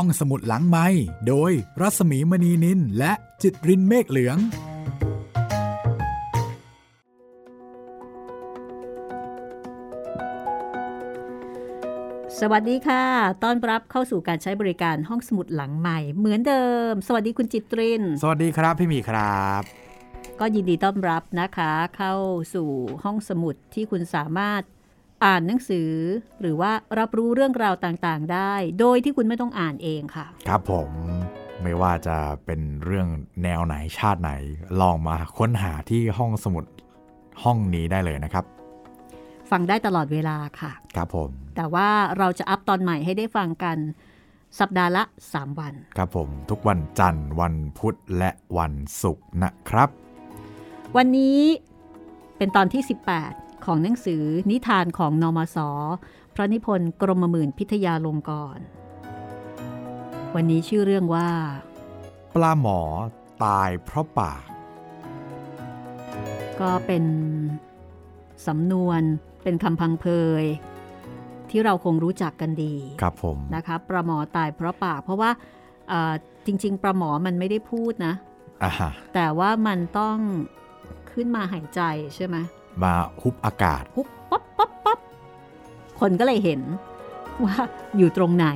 ห้องสมุดหลังไม้โดยรัสมีมณีนินและจิตรินเมฆเหลือง สวัสดีค่ะ ต้อนรับเข้าสู่การใช้บริการห้องสมุดหลังใหม่ เหมือนเดิม สวัสดีคุณจิตริน สวัสดีครับพี่มีครับ ก็ยินดีต้อนรับนะคะ เข้าสู่ห้องสมุดที่คุณสามารถ อ่านหนังสือ หรือว่ารับรู้เรื่องราวต่างๆ ได้ โดยที่คุณไม่ต้องอ่านเองค่ะ ครับผมไม่ว่าจะเป็นเรื่องแนวไหนชาติไหน ลองมาค้นหาที่ห้องสมุดห้องนี้ได้เลยนะครับ ฟังได้ตลอดเวลาค่ะ ครับผม แต่ว่าเราจะอัพตอนใหม่ให้ได้ฟังกันสัปดาห์ละ 3 วัน ครับผม ทุกวันจันทร์วันพุธและวันศุกร์นะครับ วันนี้เป็นตอนที่ 18 ของหนังสือนิทานของนอมศพระนิพนธ์กรมหมื่นพิทยาลงกรณ์วันนี้ชื่อเรื่องว่า ปลาหมอตายเพราะปาก ก็เป็นสำนวนเป็นคำพังเพยที่เราคงรู้จักกันดีครับผมนะคะปลาหมอตายเพราะปาก เพราะว่าเอ่อจริง ๆปลาหมอมันไม่ได้พูดนะอ่าฮะแต่ว่ามันต้องขึ้นมาหายใจใช่ไหม มาฮุบอากาศปุ๊บป๊บป๊บป๊บคนก็เลยเห็นว่าอยู่ตรงไหน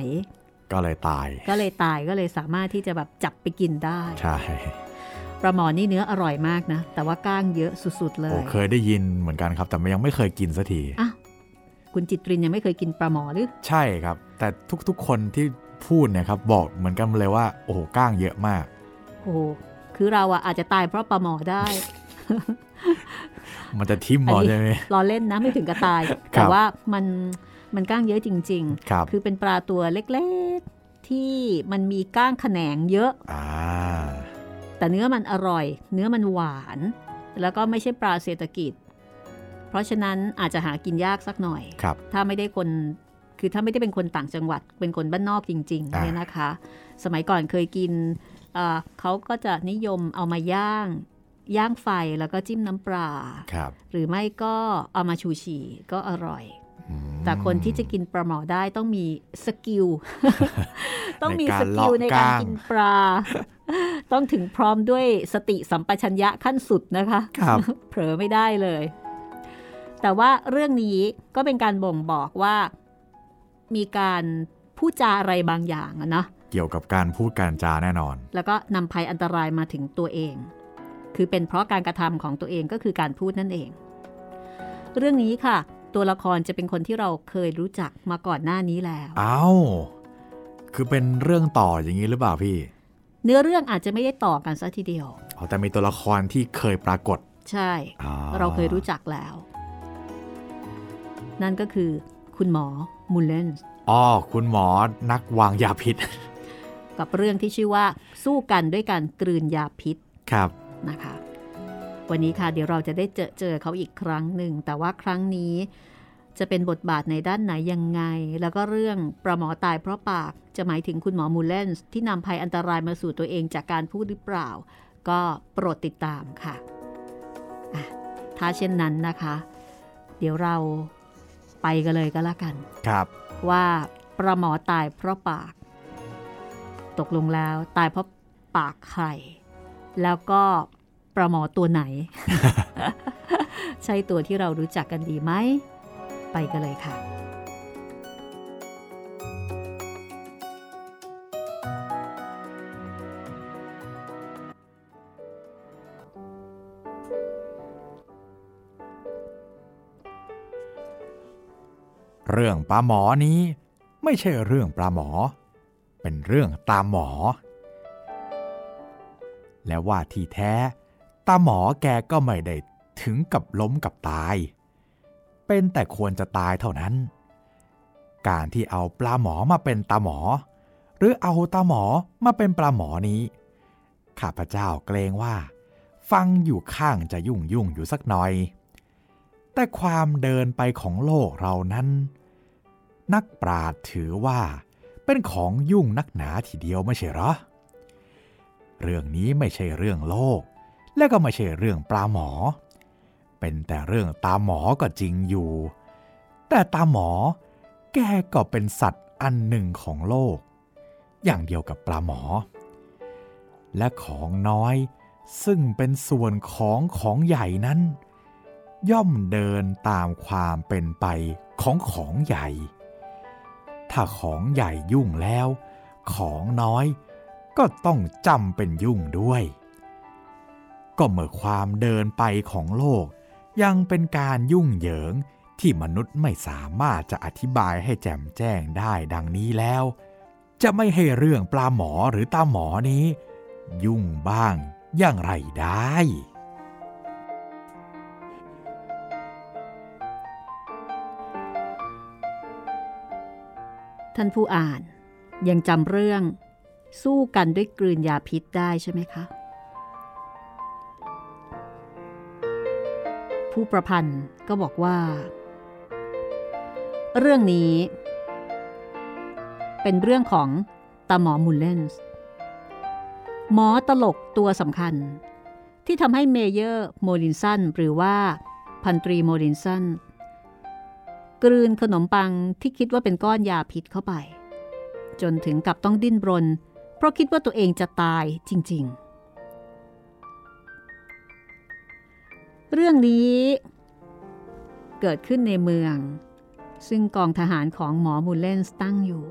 ก็เลยตาย ก็เลยตายก็เลยสามารถที่จะแบบจับไปกินได้ ใช่ปลาหมอนี่เนื้ออร่อยมากนะ แต่ว่าก้างเยอะสุด ๆ เลโอ้ยเคยได้ยินเหมือนกันครับ แต่ยังไม่เคยกินสักทีอะคุณจิตรินยังไม่เคยกินปลาหมอหรือ ใช่ครับ แต่ทุกๆคนที่พูดเนี่ยครับบอกเหมือนกันเลยว่า โอ้โหก้างเยอะมาก โอ้โหคือเราอะอาจจะตายเพราะปลาหมอได้ มันจะทิ่มหมออันนี้ใช่ไหมรอเล่นนะไม่ถึงกับตายครัแต่บว่ามันมันก้างเยอะจริงครับๆคือเป็นปลาตัวเล็กๆที่มันมีก้างแขนงเยอะอ่าแต่เนื้อมันอร่อย เนื้อมันหวาน แล้วก็ไม่ใช่ปลาเศรษฐกิจ เพราะฉะนั้นอาจจะหากินยากสักหน่อยครับถ้าไม่ได้คนคือถ้าไม่ได้เป็นคนต่างจังหวัด เป็นคนบ้านนอกจริงๆอ่าเนี่ยนะคะ สมัยก่อนเคยกินเอ่อเขาก็จะนิยมเอามาย่าง ย่างไฟแล้วก็จิ้มน้ำปลาครับ หรือไม่ก็เอามาฉู่ฉี่ก็อร่อยอืมแต่คนที่จะกินปลาหมอได้ต้องมี skill ต้องมีในการ skill เลาะในการก้างกินปลา ต้องถึงพร้อมด้วยสติสัมปชัญญะขั้นสุดนะคะครับเผลอไม่ได้เลย แต่ว่าเรื่องนี้ก็เป็นการบ่งบอกว่ามีการพูดจาอะไรบางอย่างอะเนาะเกี่ยวกับการพูดการจาแน่นอน แล้วก็นำภัยอันตรายมาถึงตัวเอง คือเป็นเพราะการกระทำของตัวเองก็คือการพูดนั่นเอง เรื่องนี้ค่ะ ตัวละครจะเป็นคนที่เราเคยรู้จักมาก่อนหน้านี้แล้วอ้าวคือเป็นเรื่องต่ออย่างนี้หรือเปล่าพี่ เนื้อเรื่องอาจจะไม่ได้ต่อกันซะทีเดียวอ๋อแต่มีตัวละครที่เคยปรากฏ ใช่อ๋อเราเคยรู้จักแล้ว นั่นก็คือคุณหมอมูลเลนส์อ๋อคุณหมอนักวางยาพิษ กับเรื่องที่ชื่อว่าสู้กันด้วยการกลืนยาพิษครับ นะคะ วันนี้ค่ะเดี๋ยวเราจะได้เจอเจอเขาอีกครั้งหนึ่ง แต่ว่าครั้งนี้จะเป็นบทบาทในด้านไหนยังไง แล้วก็เรื่องประหมอตายเพราะปากจะหมายถึงคุณหมอมูลเลนส์ที่นำภัยอันตรายมาสู่ตัวเองจากการพูดหรือเปล่า ก็โปรดติดตามค่ะอะ ถ้าเช่นนั้นนะคะ เดี๋ยวเราไปกันเลยก็แล้วกัน ครับ ว่าประหมอตายเพราะปาก ตกลงแล้วตายเพราะปากใคร แล้วก็ประหมอตัวไหน ใช่ตัวที่เรารู้จักกันดีไหม ไปกันเลยค่ะ เรื่องปลาหมอนี้ไม่ใช่เรื่องปลาหมอ เป็นเรื่องตามหมอ และว่าที่แท้ ตาหมอแกก็ไม่ได้ถึงกับล้มกับตาย เป็นแต่ควรจะตายเท่านั้น การที่เอาปลาหมอมาเป็นตาหมอ หรือเอาตาหมอมาเป็นปลาหมอนี้ ข้าพเจ้าเกรงว่า ฟังอยู่ข้างจะยุ่งยุ่งอยู่สักหน่อย แต่ความเดินไปของโลกเรานั้น นักปราชญ์ถือว่าเป็นของยุ่งนักหนาทีเดียวไม่ใช่หรอ เรื่องนี้ไม่ใช่เรื่องโลก และก็ไม่ใช่เรื่องปลาหมอ เป็นแต่เรื่องตาหมอก็จริงอยู่ แต่ตาหมอแกก็เป็นสัตว์อันหนึ่งของโลก อย่างเดียวกับปลาหมอ และของน้อยซึ่งเป็นส่วนของของใหญ่นั้น ย่อมเดินตามความเป็นไปของของใหญ่ ถ้าของใหญ่ยุ่งแล้ว ของน้อย ก็ต้องจำเป็นยุ่งด้วย ก็เมื่อความเดินไปของโลก ยังเป็นการยุ่งเหยิงที่มนุษย์ไม่สามารถจะอธิบายให้แจ่มแจ้งได้ดังนี้แล้ว จะไม่ให้เรื่องปลาหมอหรือตาหมอนี้ ยุ่งบ้างอย่างไรได้ ท่านผู้อ่านยังจำเรื่อง สู้กันด้วยกลืนยาพิษได้ใช่ไหมคะ ผู้ประพันธ์ก็บอกว่า เรื่องนี้ เป็นเรื่องของตาหมอมูลเลนส์หมอตลกตัวสำคัญ ที่ทำให้เมเยอร์โมลินสันหรือว่าพันตรีโมลินสันกลืนขนมปังที่คิดว่าเป็นก้อนยาพิษเข้าไป จนถึงกับต้องดิ้นรน เพราะคิดว่าตัวเองจะตายจริง ๆ เรื่องนี้เกิดขึ้นในเมือง ซึ่งกองทหารของหมอมูลเลนส์ตั้งอยู่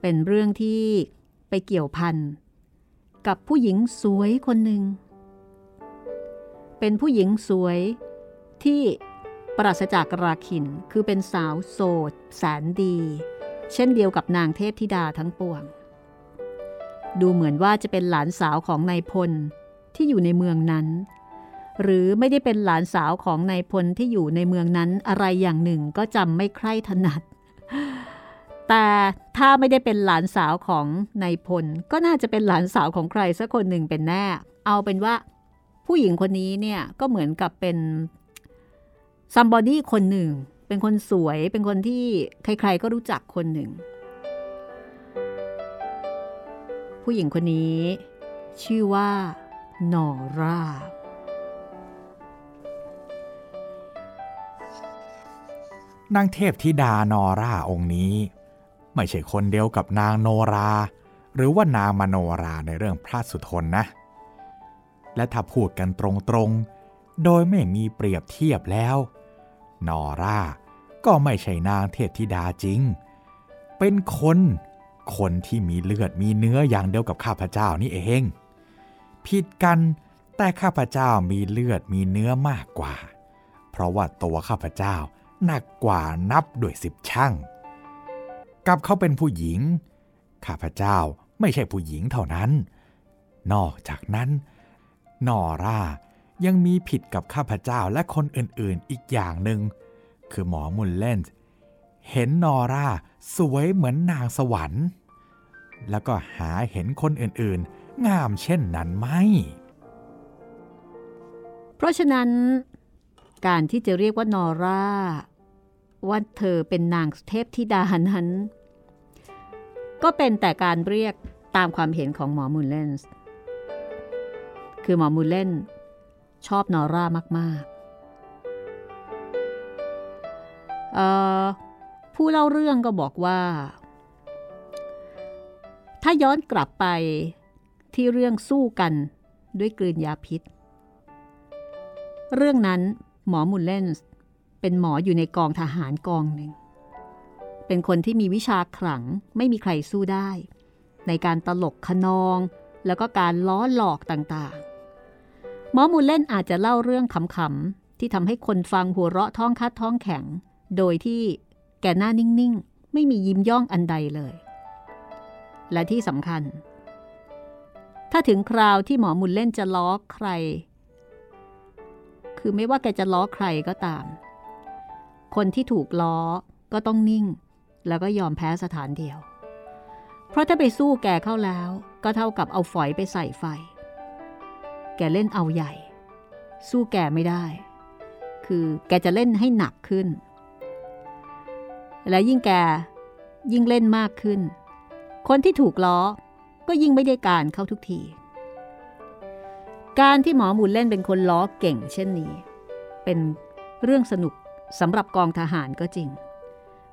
เป็นเรื่องที่ไปเกี่ยวพันกับผู้หญิงสวยคนหนึ่ง เป็นผู้หญิงสวยที่ปราศจากราคินคือเป็นสาวโสดแสนดี เช่นเดียวกับนางเทพธิดาทั้งปวง ดูเหมือนว่าจะเป็นหลานสาวของนายพลที่อยู่ในเมืองนั้น หรือไม่ได้เป็นหลานสาวของนายพลที่อยู่ในเมืองนั้นอะไรอย่างหนึ่งก็จำไม่ใคร่ถนัด แต่ถ้าไม่ได้เป็นหลานสาวของนายพลก็น่าจะเป็นหลานสาวของใครสักคนหนึ่งเป็นแน่ เอาเป็นว่า ผู้หญิงคนนี้เนี่ยก็เหมือนกับเป็นซัมบอดี้คนหนึ่ง เป็นคนสวย เป็นคนที่ใคร ๆ ก็รู้จักคนหนึ่ง ผู้หญิงคนนี้ ชื่อว่านอร่า นางเทพธิดานอราองค์นี้ ไม่ใช่คนเดียวกับนางโนรา หรือว่านางมโนราในเรื่องพระสุทนนะ และถ้าพูดกันตรงๆ โดยไม่มีเปรียบเทียบแล้ว นอราก็ไม่ใช่นางเทพธิดาจริง เป็นคน คนที่มีเลือดมีเนื้ออย่างเดียวกับข้าพเจ้านี่เอง ผิดกันแต่ข้าพเจ้ามีเลือดมีเนื้อมากกว่า เพราะว่าตัวข้าพเจ้าหนักกว่านับด้วยสิบช่างกับเขาเป็นผู้หญิง ข้าพเจ้าไม่ใช่ผู้หญิงเท่านั้น นอกจากนั้น นอร่ายังมีผิดกับข้าพเจ้าและคนอื่นๆอีกอย่างหนึ่ง คือหมอมุลเลนเห็นนอร่าสวยเหมือนนางสวรรค์ แล้วก็หาเห็นคนอื่นๆ งามเช่นนั้นไหม เพราะฉะนั้น การที่จะเรียกว่านอร่าว่าเธอเป็นนางเทพธิดานั้น ก็เป็นแต่การเรียกตามความเห็นของหมอมูลเลนส์คือหมอมูลเลนชอบนอร่ามากๆผู้เล่าเรื่องก็บอกว่า ถ้าย้อนกลับไปที่เรื่องสู้กันด้วยกลืนยาพิษ เรื่องนั้นหมอมูลเลนส์เป็นหมออยู่ในกองทหารกองหนึ่ง เป็นคนที่มีวิชาขลังไม่มีใครสู้ได้ ในการตลกขนอง แล้วก็การล้อหลอกต่างๆ หมอมูลเล่นอาจจะเล่าเรื่องขำๆ ที่ทำให้คนฟังหัวเราะท้องคัดท้องแข็ง โดยที่แกหน้านิ่งๆ ไม่มียิ้มย่องอันใดเลย และที่สำคัญ ถ้าถึงคราวที่หมอมุลเล่นจะล้อใคร คือไม่ว่าแกจะล้อใครก็ตาม คนที่ถูกล้อก็ต้องนิ่ง แล้วก็ยอมแพ้สถานเดียว เพราะถ้าไปสู้แกเข้าแล้ว ก็เท่ากับเอาฝอยไปใส่ไฟ แกเล่นเอาใหญ่ สู้แกไม่ได้ คือแกจะเล่นให้หนักขึ้น และยิ่งแกยิ่งเล่นมากขึ้น คนที่ถูกล้อ ก็ยิ่งไม่ได้การเข้าทุกที การที่หมอหมุนเล่นเป็นคนล้อเก่งเช่นนี้ เป็นเรื่องสนุกสำหรับกองทหารก็จริง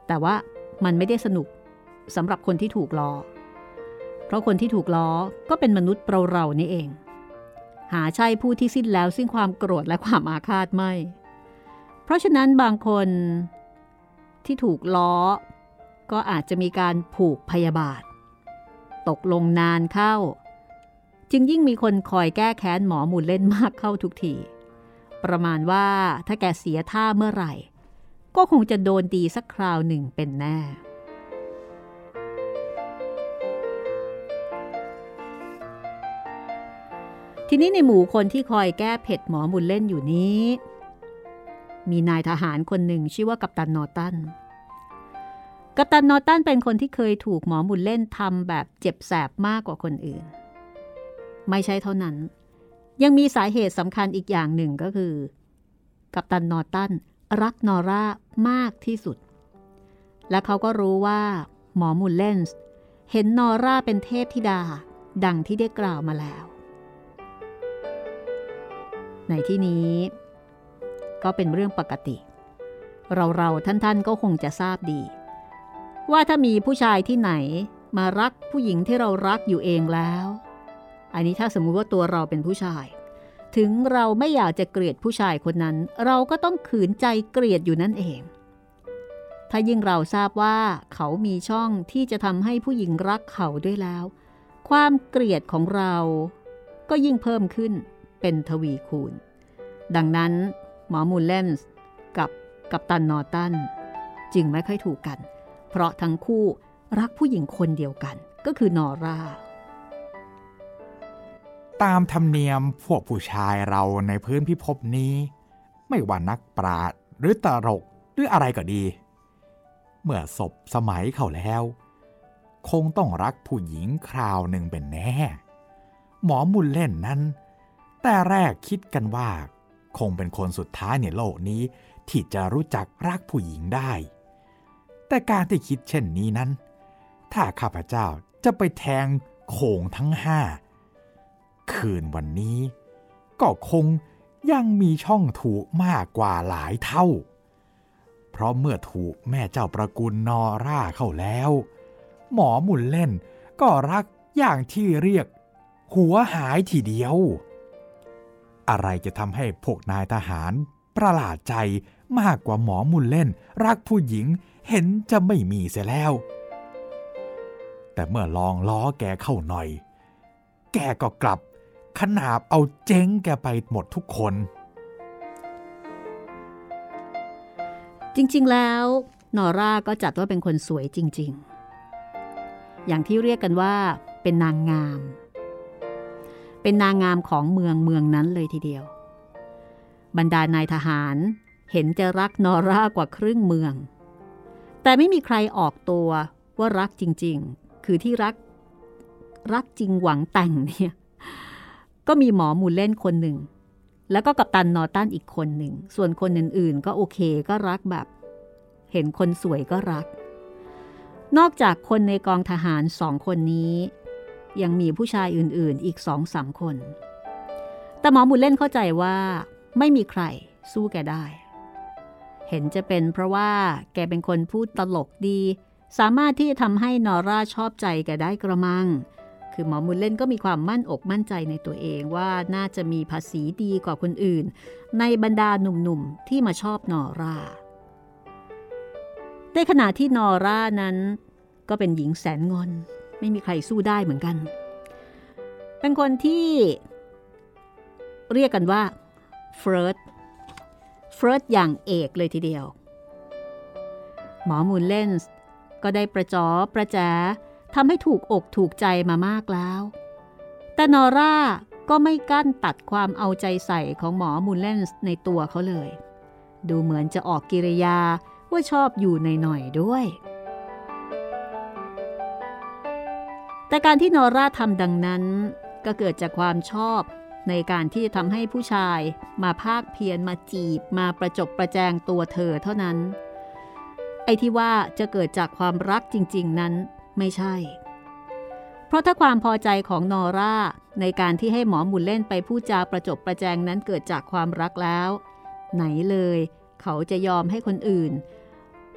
แต่ว่ามันไม่ได้สนุกสำหรับคนที่ถูกล้อ เพราะคนที่ถูกล้อก็เป็นมนุษย์เราเรานี่เอง หาใช่ผู้ที่สิ้นแล้วซึ่งความโกรธและความอาฆาตไม่ เพราะฉะนั้นบางคนที่ถูกล้อ ก็อาจจะมีการผูกพยาบาท ตกลงนานเข้า จึงยิ่งมีคนคอยแก้แค้นหมอหมุนเล่นมากเข้าทุกที ประมาณว่าถ้าแกเสียท่าเมื่อไหร่ ก็คงจะโดนดีสักคราวหนึ่งเป็นแน่ ทีนี้ในหมู่คนที่คอยแก้เผ็ดหมอบุญเล่นอยู่นี้ มีนายทหารคนหนึ่งชื่อว่ากัปตันนอตัน กัปตันนอตันเป็นคนที่เคยถูกหมอบุญเล่นทำแบบเจ็บแสบมากกว่าคนอื่น ไม่ใช่เท่านั้น ยังมีสาเหตุสำคัญอีกอย่างหนึ่งก็คือ กัปตันนอตันรักนอร่ามากที่สุด และเขาก็รู้ว่า หมอมุลเลนส์เห็นนอร่าเป็นเทพธิดา ดังที่ได้กล่าวมาแล้ว ในที่นี้ ก็เป็นเรื่องปกติ เราๆท่านๆก็คงจะทราบดี ว่าถ้ามีผู้ชายที่ไหนมารักผู้หญิงที่เรารักอยู่เองแล้ว อันนี้ถ้าสมมุติว่าตัวเราเป็นผู้ชาย ถึงเราไม่อยากจะเกลียดผู้ชายคนนั้น เราก็ต้องขืนใจเกลียดอยู่นั่นเอง ถ้ายิ่งเราทราบว่าเขามีช่องที่จะทำให้ผู้หญิงรักเขาด้วยแล้ว ความเกลียดของเราก็ยิ่งเพิ่มขึ้นเป็นทวีคูณ ดังนั้นหมอมูลเลนส์กับกัปตันนอตันจึงไม่ค่อยถูกกัน ราะทั้งคู่รักผู้หญิงคนเดียวกันก็คือนอร่า ตามธรรมเนียมพวกผู้ชายเราในพื้นพิภพนี้ ไม่ว่านักปราดหรือตลกหรืออะไรก็ดี เมื่อศพสมัยเขาแล้ว คงต้องรักผู้หญิงคราวหนึ่งเป็นแน่ หมอมุลเล่นนั้น แต่แรกคิดกันว่า คงเป็นคนสุดท้ายในโลกนี้ที่จะรู้จักรักผู้หญิงได้ แต่การที่คิดเช่นนี้นั้น ถ้าข้าพเจ้าจะไปแทงโขงทั้งห้าคืนวันนี้ ก็คงยังมีช่องถูกมากกว่าหลายเท่า เพราะเมื่อถูกแม่เจ้าประกุลนอร่าเข้าแล้ว หมอหมุนเล่นก็รักอย่างที่เรียก หัวหายทีเดียว อะไรจะทำให้พวกนายทหารประหลาดใจมากกว่าหมอมุลเล่น รักผู้หญิง เห็นจะไม่มีเสียแล้ว แต่เมื่อลองล้อแกเข้าหน่อย แกก็กลับขนาบเอาเจ๊งแกไปหมดทุกคน จริงๆแล้วนอร่าก็จัดว่าเป็นคนสวยจริง ๆ อย่างที่เรียกกันว่าเป็นนางงาม เป็นนางงามของเมืองเมืองนั้นเลยทีเดียว บรรดานายทหารเห็นจะรักนอร่ากว่าครึ่งเมือง แต่ไม่มีใครออกตัวว่ารักจริงๆ คือที่รักรักจริงหวังแต่งเนี่ย ก็มีหมอมูลเล่นคนหนึ่ง แล้วก็กัปตันนอตันอีกคนหนึ่ง ส่วนคนอื่นๆ ก็โอเคก็รักแบบ เห็นคนสวยก็รัก นอกจากคนในกองทหารสองคนนี้ ยังมีผู้ชายอื่นๆ อีกสองสามคน แต่หมอบุญเล่นเข้าใจว่า ไม่มีใครสู้แกได้ เห็นจะเป็นเพราะว่าแกเป็นคนพูดตลกดี สามารถที่จะทำให้นอร่าชอบใจแกได้กระมัง คือหมอมุลเล่นก็มีความมั่นอกมั่นใจในตัวเองว่าน่าจะมีภาษีดีกว่าคนอื่น ในบรรดาหนุ่มๆที่มาชอบนอร่าในขณะที่นอร่านั้น ก็เป็นหญิงแสนงอน ไม่มีใครสู้ได้เหมือนกัน เป็นคนที่ เรียกกันว่า flirt flirt อย่างเอกเลยทีเดียว หมอมูลเลนส์ก็ได้ประจอประแจทำให้ถูกอกถูกใจมามากแล้ว แต่นอร่าก็ไม่กั้นตัดความเอาใจใส่ของหมอมูลเลนส์ในตัวเขาเลย ดูเหมือนจะออกกิริยาว่าชอบอยู่ในหน่อยด้วย แต่การที่นอร่าทำดังนั้น ก็เกิดจากความชอบ ในการที่จะทำให้ผู้ชายมาภาคเพียรมาจีบมาประจบประแจงตัวเธอเท่านั้น ไอ้ที่ว่าจะเกิดจากความรักจริง ๆ นั้นไม่ใช่ เพราะถ้าความพอใจของนอร่าในการที่ให้หมอหมุนเล่นไปพูดจาประจบประแจงนั้นเกิดจากความรักแล้ว ไหนเลย เขาจะยอมให้คนอื่น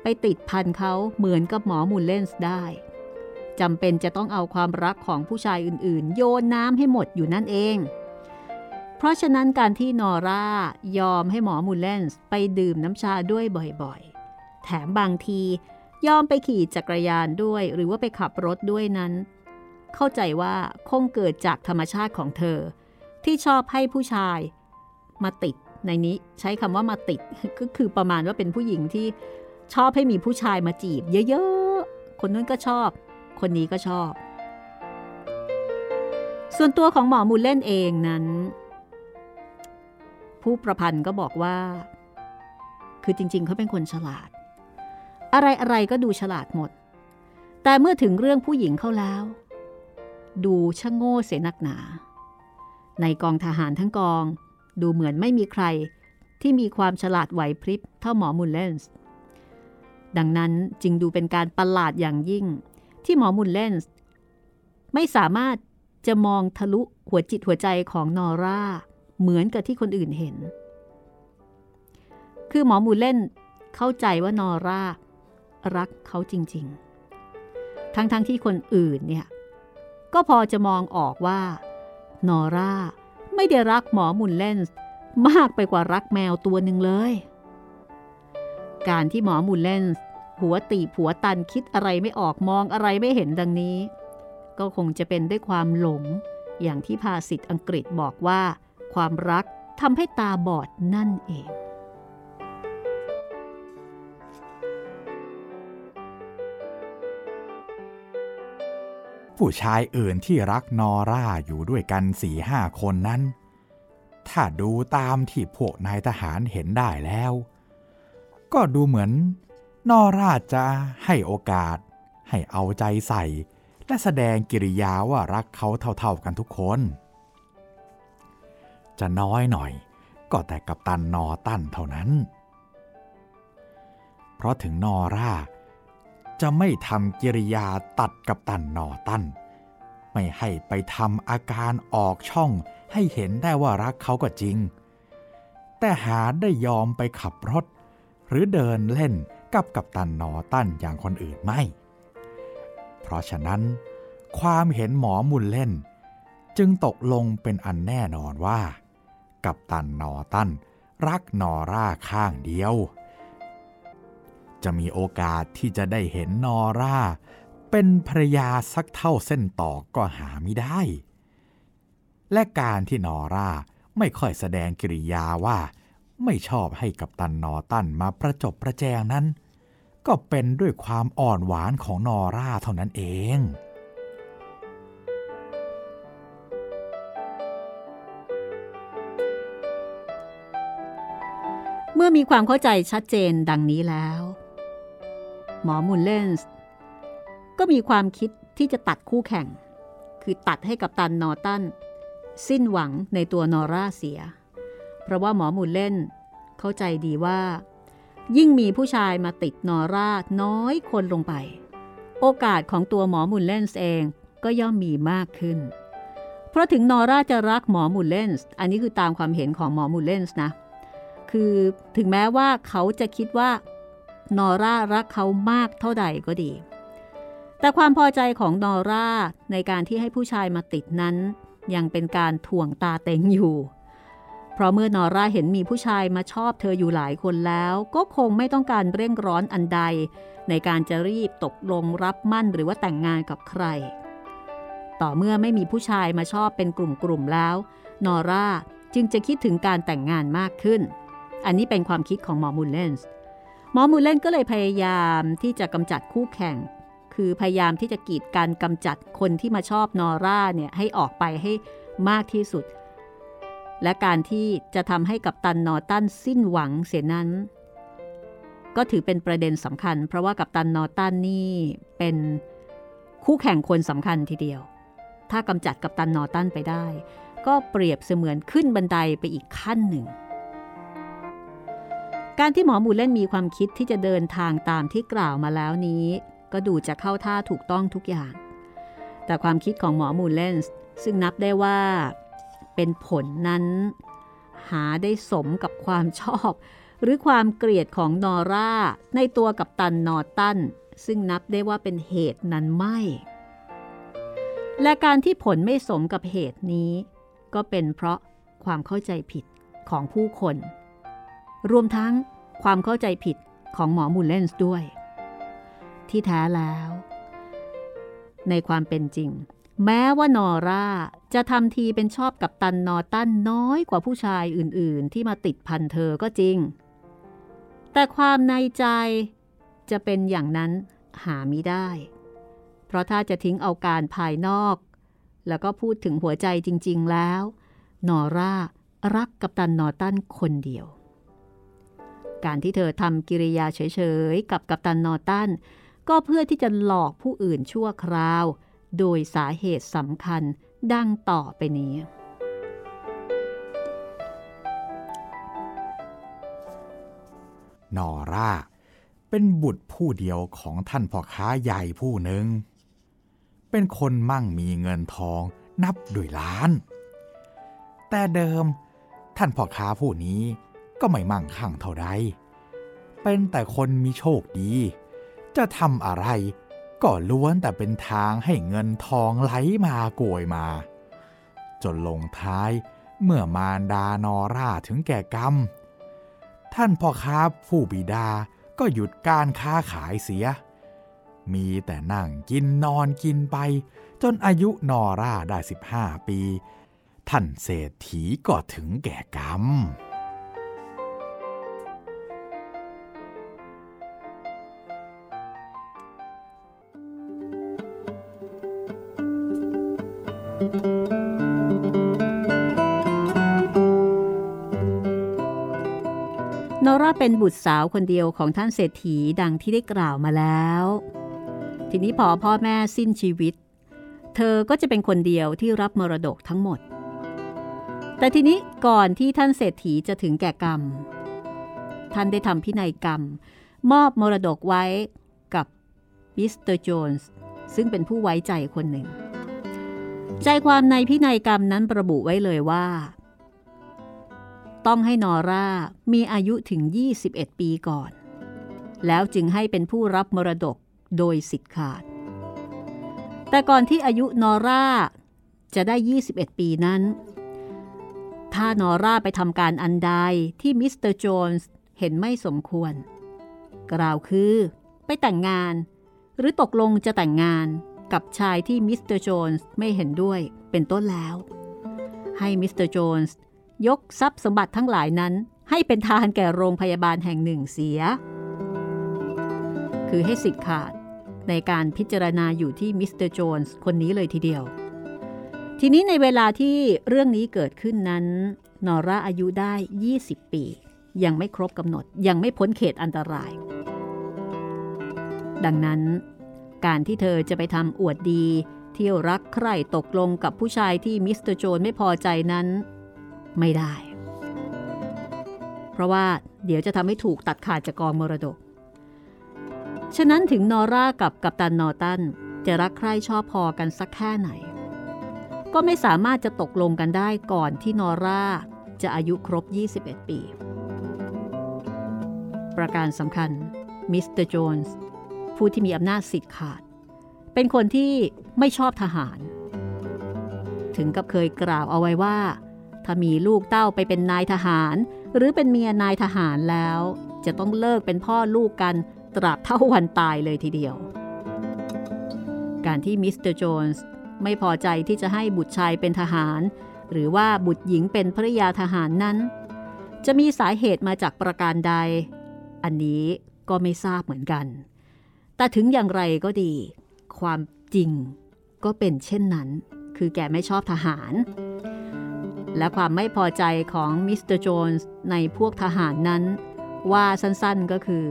ไปติดพันเขาเหมือนกับหมอหมุนเล่นได้จำเป็นจะต้องเอาความรักของผู้ชายอื่นๆ โยนน้ำให้หมดอยู่นั่นเอง เพราะฉะนั้นการที่นอร่ายอมให้หมอมูลเลนส์ไปดื่มน้ำชาด้วยบ่อยๆ แถมบางทียอมไปขี่จักรยานด้วย หรือว่าไปขับรถด้วยนั้น เข้าใจว่าคงเกิดจากธรรมชาติของเธอ ที่ชอบให้ผู้ชาย มาติดในนี้ใช้คำว่ามาติดก็คือประมาณว่าเป็นผู้หญิงที่ชอบให้มีผู้ชายมาจีบ เยอะๆ คนนู้นก็ชอบ คนนี้ก็ชอบ ส่วนตัวของหมอมูลเล่นเองนั้น ผู้ประพันธ์ก็บอกว่า คือจริง ๆ เขาเป็นคนฉลาด อะไรๆก็ดูฉลาดหมด แต่เมื่อถึงเรื่องผู้หญิงเข้าแล้ว ดูช่างโง่เสียนักหนา ในกองทหารทั้งกอง ดูเหมือนไม่มีใครที่มีความฉลาดไหวพริบเท่าหมอมุลเลนส์ดังนั้นจึงดูเป็นการประหลาดอย่างยิ่ง ที่หมอมุลเลนส์ไม่สามารถจะมองทะลุหัวจิตหัวใจของนอร่า เหมือนกับที่คนอื่นเห็น คือหมอมูลเล่นเข้าใจว่านอร่ารักเขาจริง ๆ ทั้งๆทที่คนอื่นเนี่ย ก็พอจะมองออกว่า นอร่าไม่ได้รักหมอมุนเลนส์มากไปกว่ารักแมวตัวหนึ่งเลย การที่หมอมุนเลนส์หัวตีผัวตันคิดอะไรไม่ออกมองอะไรไม่เห็นดังนี้ ก็คงจะเป็นด้วยความหลงอย่างที่ภาษิตอังกฤษบอกว่า ความรักทำให้ตาบอดนั่นเอง ผู้ชายอื่นที่รักนอร่าอยู่ด้วยกันสี่ห้าคนนั้น ถ้าดูตามที่พวกนายทหารเห็นได้แล้ว ก็ดูเหมือนนอร่าจะให้โอกาส ให้เอาใจใส่ และแสดงกิริยาว่ารักเขาเท่าๆกันทุกคน จะน้อยหน่อย ก็แต่กับตันนอตันเท่านั้น เพราะถึงนอร่า จะไม่ทำกิริยาตัดกับตันนอตันไม่ให้ไปทำอาการออกช่องให้เห็นได้ว่ารักเขาก็จริง แต่หาได้ยอมไปขับรถ หรือเดินเล่นกับกับตันนอตันอย่างคนอื่นไม่ เพราะฉะนั้น ความเห็นหมอมุนเล่น จึงตกลงเป็นอันแน่นอนว่า กับตันนอตันรักนอร่าข้างเดียว จะมีโอกาสที่จะได้เห็นนอร่า เป็นภรยาสักเท่าเส้นตอกก็หาไม่ได้ และการที่นอร่าไม่ค่อยแสดงกิริยาว่า ไม่ชอบให้กับตันนอตันมาประจบประแจงนั้น ก็เป็นด้วยความอ่อนหวานของนอร่าเท่านั้นเอง มื่อมีความเข้าใจชัดเจนดังนี้แล้ว หมอมูลเลนส์ก็มีความคิดที่จะตัดคู่แข่ง คือตัดให้กับตันนอตัน สิ้นหวังในตัวนอร่าเสีย เพราะว่าหมอมูลเล่น เข้าใจดีว่า ยิ่งมีผู้ชายมาติดนอร่าน้อยคนลงไป โอกาสของตัวหมอมูลเลนส์เองก็ย่อมมีมากขึ้น เพราะถึงนอร่าจะรักหมอมูลเลนส์อันนี้คือตามความเห็นของหมอมูลเลนส์นะ คือถึงแม้ว่าเขาจะคิดว่านอร่ารักเขามากเท่าใดก็ดี แต่ความพอใจของนอร่าในการที่ให้ผู้ชายมาติดนั้น ยังเป็นการถ่วงตาเต็งอยู่ เพราะเมื่อนอร่าเห็นมีผู้ชายมาชอบเธออยู่หลายคนแล้ว ก็คงไม่ต้องการเร่งร้อนอันใด ในการจะรีบตกลงรับมั่นหรือว่าแต่งงานกับใคร ต่อเมื่อไม่มีผู้ชายมาชอบเป็นกลุ่มๆแล้ว นอร่าจึงจะคิดถึงการแต่งงานมากขึ้น อันนี้เป็นความคิดของหมอมูลเลนส์หมอมูลเลนก็เลยพยายามที่จะกำจัดคู่แข่ง คือพยายามที่จะกีดการกำจัดคนที่มาชอบนอร่าเนี่ยให้ออกไปให้มากที่สุด และการที่จะทำให้กับตันนอตันสิ้นหวังเสียนั้น ก็ถือเป็นประเด็นสำคัญ เพราะว่ากับตันนอตันนี่เป็นคู่แข่งคนสำคัญทีเดียว ถ้ากำจัดกับตันนอตันไปได้ ก็เปรียบเสมือนขึ้นบันไดไปอีกขั้นหนึ่ง การที่หมอหมูเล่นมีความคิดที่จะเดินทางตามที่กล่าวมาแล้วนี้ ก็ดูจะเข้าท่าถูกต้องทุกอย่าง แต่ความคิดของหมอมูเลนส์ซึ่งนับได้ว่า เป็นผลนั้น หาได้สมกับความชอบ หรือความเกลียดของนอร่า ในตัวกับตันนอตันซึ่งนับได้ว่าเป็นเหตุนั้นไม่ และการที่ผลไม่สมกับเหตุนี้ ก็เป็นเพราะความเข้าใจผิดของผู้คน รวมทั้งความเข้าใจผิดของหมอมูลเลนส์ด้วย ที่แท้แล้ว ในความเป็นจริง แม้ว่านอร่าจะทำทีเป็นชอบกับตันนอตันน้อยกว่าผู้ชายอื่นๆ ที่มาติดพันเธอก็จริง แต่ความในใจจะเป็นอย่างนั้นหาไม่ได้ เพราะถ้าจะทิ้งเอาการภายนอก แล้วก็พูดถึงหัวใจจริง ๆแล้ว นอร่ารักกับตันนอตันคนเดียว การที่เธอทำกิริยาเฉยๆ กับกัปตันนอตันก็เพื่อที่จะหลอกผู้อื่นชั่วคราว โดยสาเหตุสำคัญดังต่อไปนี้ นอร่า เป็นบุตรผู้เดียวของท่านพ่อค้าใหญ่ผู้หนึ่ง เป็นคนมั่งมีเงินทองนับด้วยล้าน แต่เดิมท่านพ่อค้าผู้นี้ ก็ไม่มั่งคั่งเท่าใดเป็นแต่คนมีโชคดี จะทำอะไร ก็ล้วนแต่เป็นทางให้เงินทองไหลมาโกยมา จนลงท้ายเมื่อมารดานอราถึงแก่กรรม ท่านพ่อค้าผู้บิดาก็หยุดการค้าขายเสีย มีแต่นั่งกินนอนกินไป จนอายุนอราได้ 15 ปี ท่านเศรษฐีก็ถึงแก่กรรม เป็นบุตรสาวคนเดียวของท่านเศรษฐีดังที่ได้กล่าวมาแล้ว ทีนี้พอพ่อแม่สิ้นชีวิต เธอก็จะเป็นคนเดียวที่รับมรดกทั้งหมด แต่ทีนี้ก่อนที่ท่านเศรษฐีจะถึงแก่กรรม ท่านได้ทำพินัยกรรม มอบมรดกไว้กับมิสเตอร์โจนส์ซึ่งเป็นผู้ไว้ใจคนหนึ่ง ใจความในพินัยกรรมนั้นระบุไว้เลยว่า ต้องให้นอร่ามีอายุถึง 21 ปีก่อน แล้วจึงให้เป็นผู้รับมรดกโดยสิทธิ์ขาด แต่ก่อนที่อายุนอร่าจะได้ 21 ปีนั้น ถ้านอร่าไปทำการอันใดที่มิสเตอร์โจนส์เห็นไม่สมควร กล่าวคือไปแต่งงาน หรือตกลงจะแต่งงานกับชายที่มิสเตอร์โจนส์ไม่เห็นด้วยเป็นต้นแล้ว ให้มิสเตอร์โจนส์ ยกทรัพย์สมบัติทั้งหลายนั้น ให้เป็นทานแก่โรงพยาบาลแห่งหนึ่งเสีย คือให้สิทธิ์ขาดในการพิจารณาอยู่ที่มิสเตอร์โจนส์คนนี้เลยทีเดียว ทีนี้ในเวลาที่เรื่องนี้เกิดขึ้นนั้น นอร่าอายุได้ 20 ปี ยังไม่ครบกำหนดยังไม่พ้นเขตอันตราย ดังนั้นการที่เธอจะไปทำอวดดี เที่ยวรักใคร่ตกลงกับผู้ชายที่มิสเตอร์โจนไม่พอใจนั้น ไม่ได้ เพราะว่าเดี๋ยวจะทำให้ถูกตัดขาดจากกองมรดก ฉะนั้นถึงนอร่ากับกัปตันนอตันจะรักใคร่ชอบพอกันสักแค่ไหน ก็ไม่สามารถจะตกลงกันได้ก่อนที่นอร่าจะอายุครบ 21 ปี ประการสำคัญ มิสเตอร์โจนส์ผู้ที่มีอำนาจสิทธิ์ขาด เป็นคนที่ไม่ชอบทหาร ถึงกับเคยกล่าวเอาไว้ว่า ถ้ามีลูกเต้าไปเป็นนายทหาร หรือเป็นเมียนายทหารแล้ว จะต้องเลิกเป็นพ่อลูกกันตราบเท่าวันตายเลยทีเดียว การที่มิสเตอร์โจนส์ไม่พอใจที่จะให้บุตรชายเป็นทหาร หรือว่าบุตรหญิงเป็นภรรยาทหารนั้น จะมีสาเหตุมาจากประการใด อันนี้ก็ไม่ทราบเหมือนกัน แต่ถึงอย่างไรก็ดี ความจริงก็เป็นเช่นนั้น คือแกไม่ชอบทหาร และความไม่พอใจของมิสเตอร์โจนส์ในพวกทหารนั้น ว่าสั้นๆก็คือ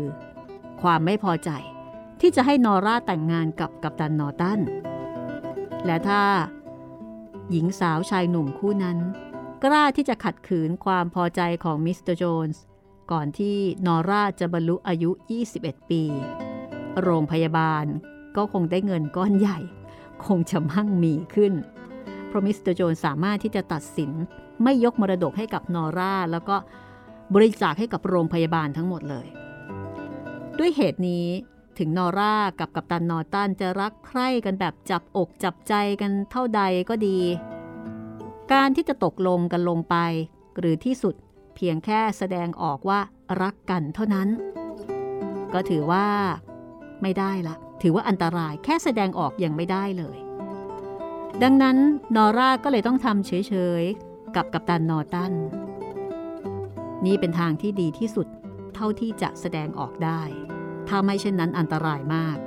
ความไม่พอใจที่จะให้นอร่าแต่งงานกับกัปตันนอตัน และถ้า หญิงสาวชายหนุ่มคู่นั้น กล้าที่จะขัดขืนความพอใจของมิสเตอร์โจนส์ก่อนที่นอร่าจะบรรลุอายุ 21 ปี โรงพยาบาลก็คงได้เงินก้อนใหญ่ คงจะมั่งมีขึ้น เพราะมิสเตอร์โจนส์สามารถที่จะตัดสิน ไม่ยกมรดกให้กับนอร่า แล้วก็บริจาคให้กับโรงพยาบาลทั้งหมดเลย ด้วยเหตุนี้ถึงนอร่ากับกัปตันนอตันจะรักใคร่กันแบบจับอกจับใจกันเท่าใดก็ดี การที่จะตกลงกันลงไป หรือที่สุดเพียงแค่แสดงออกว่ารักกันเท่านั้น ก็ถือว่าไม่ได้ละ ถือว่าอันตรายแค่แสดงออกยังไม่ได้เลย ดังนั้นนอร่าก็เลยต้องทำเฉยๆ กับกัปตันนอตัน นี่เป็นทางที่ดีที่สุดเท่าที่จะแสดงออกได้ ถ้าไม่เช่นนั้นอันตรายมาก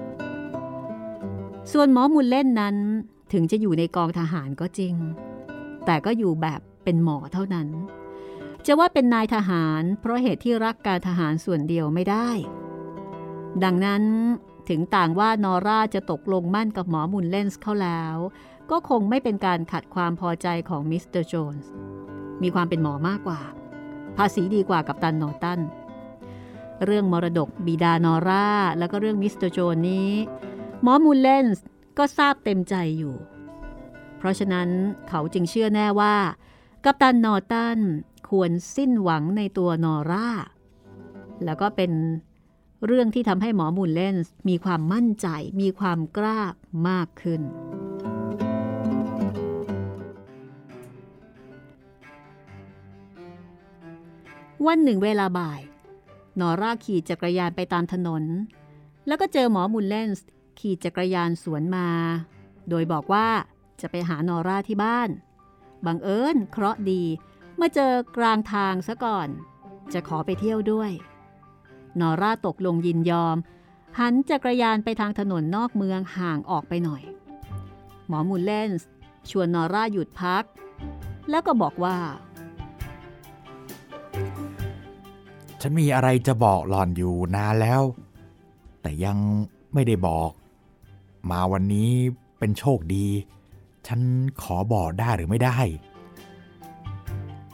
ส่วนหมอมุลเล่นนั้นถึงจะอยู่ในกองทหารก็จริง แต่ก็อยู่แบบเป็นหมอเท่านั้น จะว่าเป็นนายทหารเพราะเหตุที่รักการทหารส่วนเดียวไม่ได้ ดังนั้นถึงต่างว่านอร่าจะตกลงมั่นกับหมอมุลเลนส์เข้าแล้ว ก็คงไม่เป็นการขัดความพอใจของมิสเตอร์โจนส์มีความเป็นหมอมากกว่า ภาษีดีกว่ากับตันนอตัน เรื่องมรดกบิดานอร่า แล้วก็เรื่องมิสเตอร์โจนส์นี้ หมอมูลเลนส์ก็ทราบเต็มใจอยู่ เพราะฉะนั้นเขาจึงเชื่อแน่ว่า กัปตันนอตันควรสิ้นหวังในตัวนอร่า แล้วก็เป็นเรื่องที่ทำให้หมอมูลเลนส์มีความมั่นใจมีความกล้ามากขึ้น วันหนึ่งเวลาบ่าย นอร่าขี่จักรยานไปตามถนน แล้วก็เจอหมอมูลเลนส์ขี่จักรยานสวนมา โดยบอกว่าจะไปหานอร่าที่บ้าน บังเอิญเคราะดีมื่อเจอกลางทางซะก่อน จะขอไปเที่ยวด้วย นอร่าตกลงยินยอม หันจักรยานไปทางถนนนอกเมืองห่างออกไปหน่อย หมอมูลเลนส์ชวนนอร่าหยุดพัก แล้วก็บอกว่า ฉันมีอะไรจะบอกหล่อนอยู่นานแล้ว แต่ยังไม่ได้บอก มาวันนี้เป็นโชคดี ฉันขอบอกได้หรือไม่ได้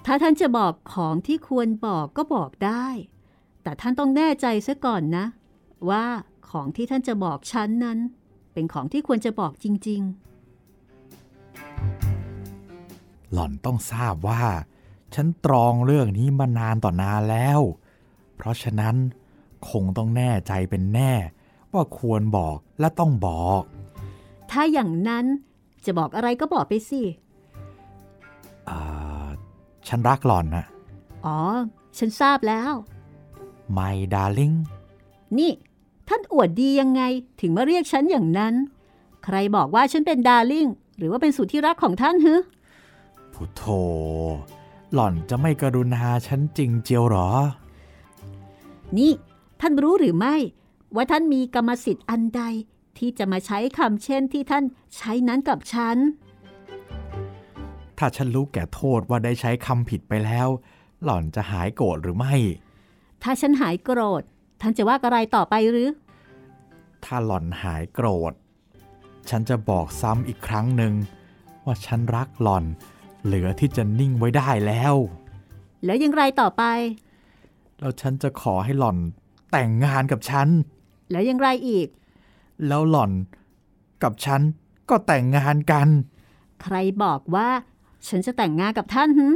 ถ้าท่านจะบอกของที่ควรบอกก็บอกได้ แต่ท่านต้องแน่ใจซะก่อนนะ ว่าของที่ท่านจะบอกฉันนั้น เป็นของที่ควรจะบอกจริงหล่อนต้องทราบว่า ฉันตรองเรื่องนี้มานานต่อนานแล้ว เพราะฉะนั้นคงต้องแน่ใจเป็นแน่ ว่าควรบอกและต้องบอกๆถ้าอย่างนั้นจะบอกอะไรก็บอกไปสิอ่าฉันรักหล่อนนะอ๋อ ฉันทราบแล้ว My darling นี่ ท่านอวดดียังไงถึงมาเรียกฉันอย่างนั้น ใครบอกว่าฉันเป็นดาร์ลิงหรือว่าเป็นสุดที่รักของท่านฮึพุทโธหล่อนจะไม่กรุณาฉันจริงเจียวหรอ นี่ ท่านรู้หรือไม่ ว่าท่านมีกรรมสิทธิ์อันใดที่จะมาใช้คำเช่นที่ท่านใช้นั้นกับฉัน ถ้าฉันรู้แก่โทษว่าได้ใช้คำผิดไปแล้ว หล่อนจะหายโกรธหรือไม่ ถ้าฉันหายโกรธ ท่านจะว่าอะไรต่อไปหรือ ถ้าหล่อนหายโกรธ ฉันจะบอกซ้ำอีกครั้งหนึ่ง ว่าฉันรักหล่อน เหลือที่จะนิ่งไว้ได้แล้ว แล้วยังไรต่อไป แล้วฉันจะขอให้หล่อนแต่งงานกับฉัน แล้วยังไรอีก แล้วหล่อนกับฉันก็แต่งงานกัน ใครบอกว่า ฉันจะแต่งงานกับท่านหึ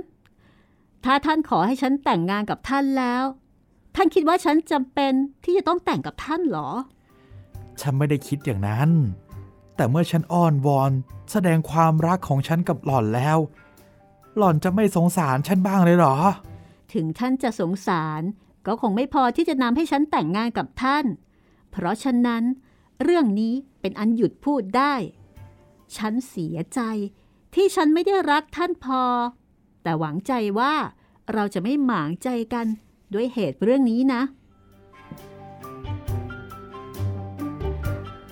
ถ้าท่านขอให้ฉันแต่งงานกับท่านแล้ว ท่านคิดว่าฉันจำเป็นที่จะต้องแต่งกับท่านเหรอ ฉันไม่ได้คิดอย่างนั้น แต่เมื่อฉันอ้อนวอนแสดงความรักของฉันกับหล่อนแล้ว หล่อนจะไม่สงสารฉันบ้างเลยเหรอ ถึงท่านจะสงสาร ก็คงไม่พอที่จะนำให้ฉันแต่งงานกับท่าน เพราะฉะนั้น เรื่องนี้เป็นอันหยุดพูดได้ ฉันเสียใจที่ฉันไม่ได้รักท่านพอ แต่หวังใจว่าเราจะไม่หมางใจกันด้วยเหตุเรื่องนี้นะ